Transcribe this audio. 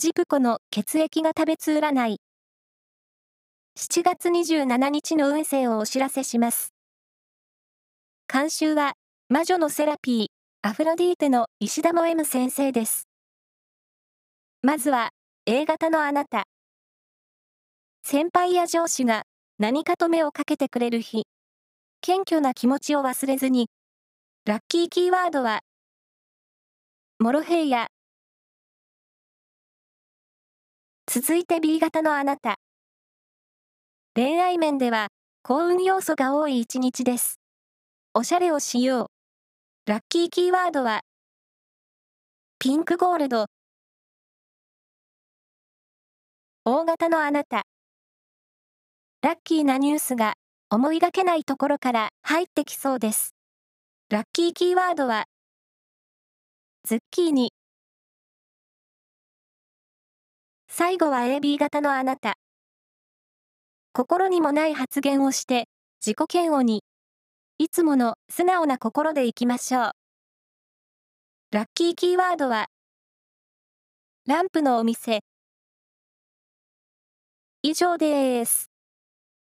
ジプコの血液が食べつ占い。7月27日の運勢をお知らせします。監修は、魔女のセラピー、アフロディーテの石田も M 先生です。まずは、A 型のあなた。先輩や上司が何かと目をかけてくれる日。謙虚な気持ちを忘れずに。ラッキーキーワードは、モロヘイヤ。続いて B 型のあなた。恋愛面では、幸運要素が多い一日です。おしゃれをしよう。ラッキーキーワードは、ピンクゴールド。大型のあなた。ラッキーなニュースが思いがけないところから入ってきそうです。ラッキーキーワードは、ズッキーニ。最後は AB 型のあなた。心にもない発言をして、自己嫌悪に。いつもの素直な心でいきましょう。ラッキーキーワードは、ランプのお店。以上です。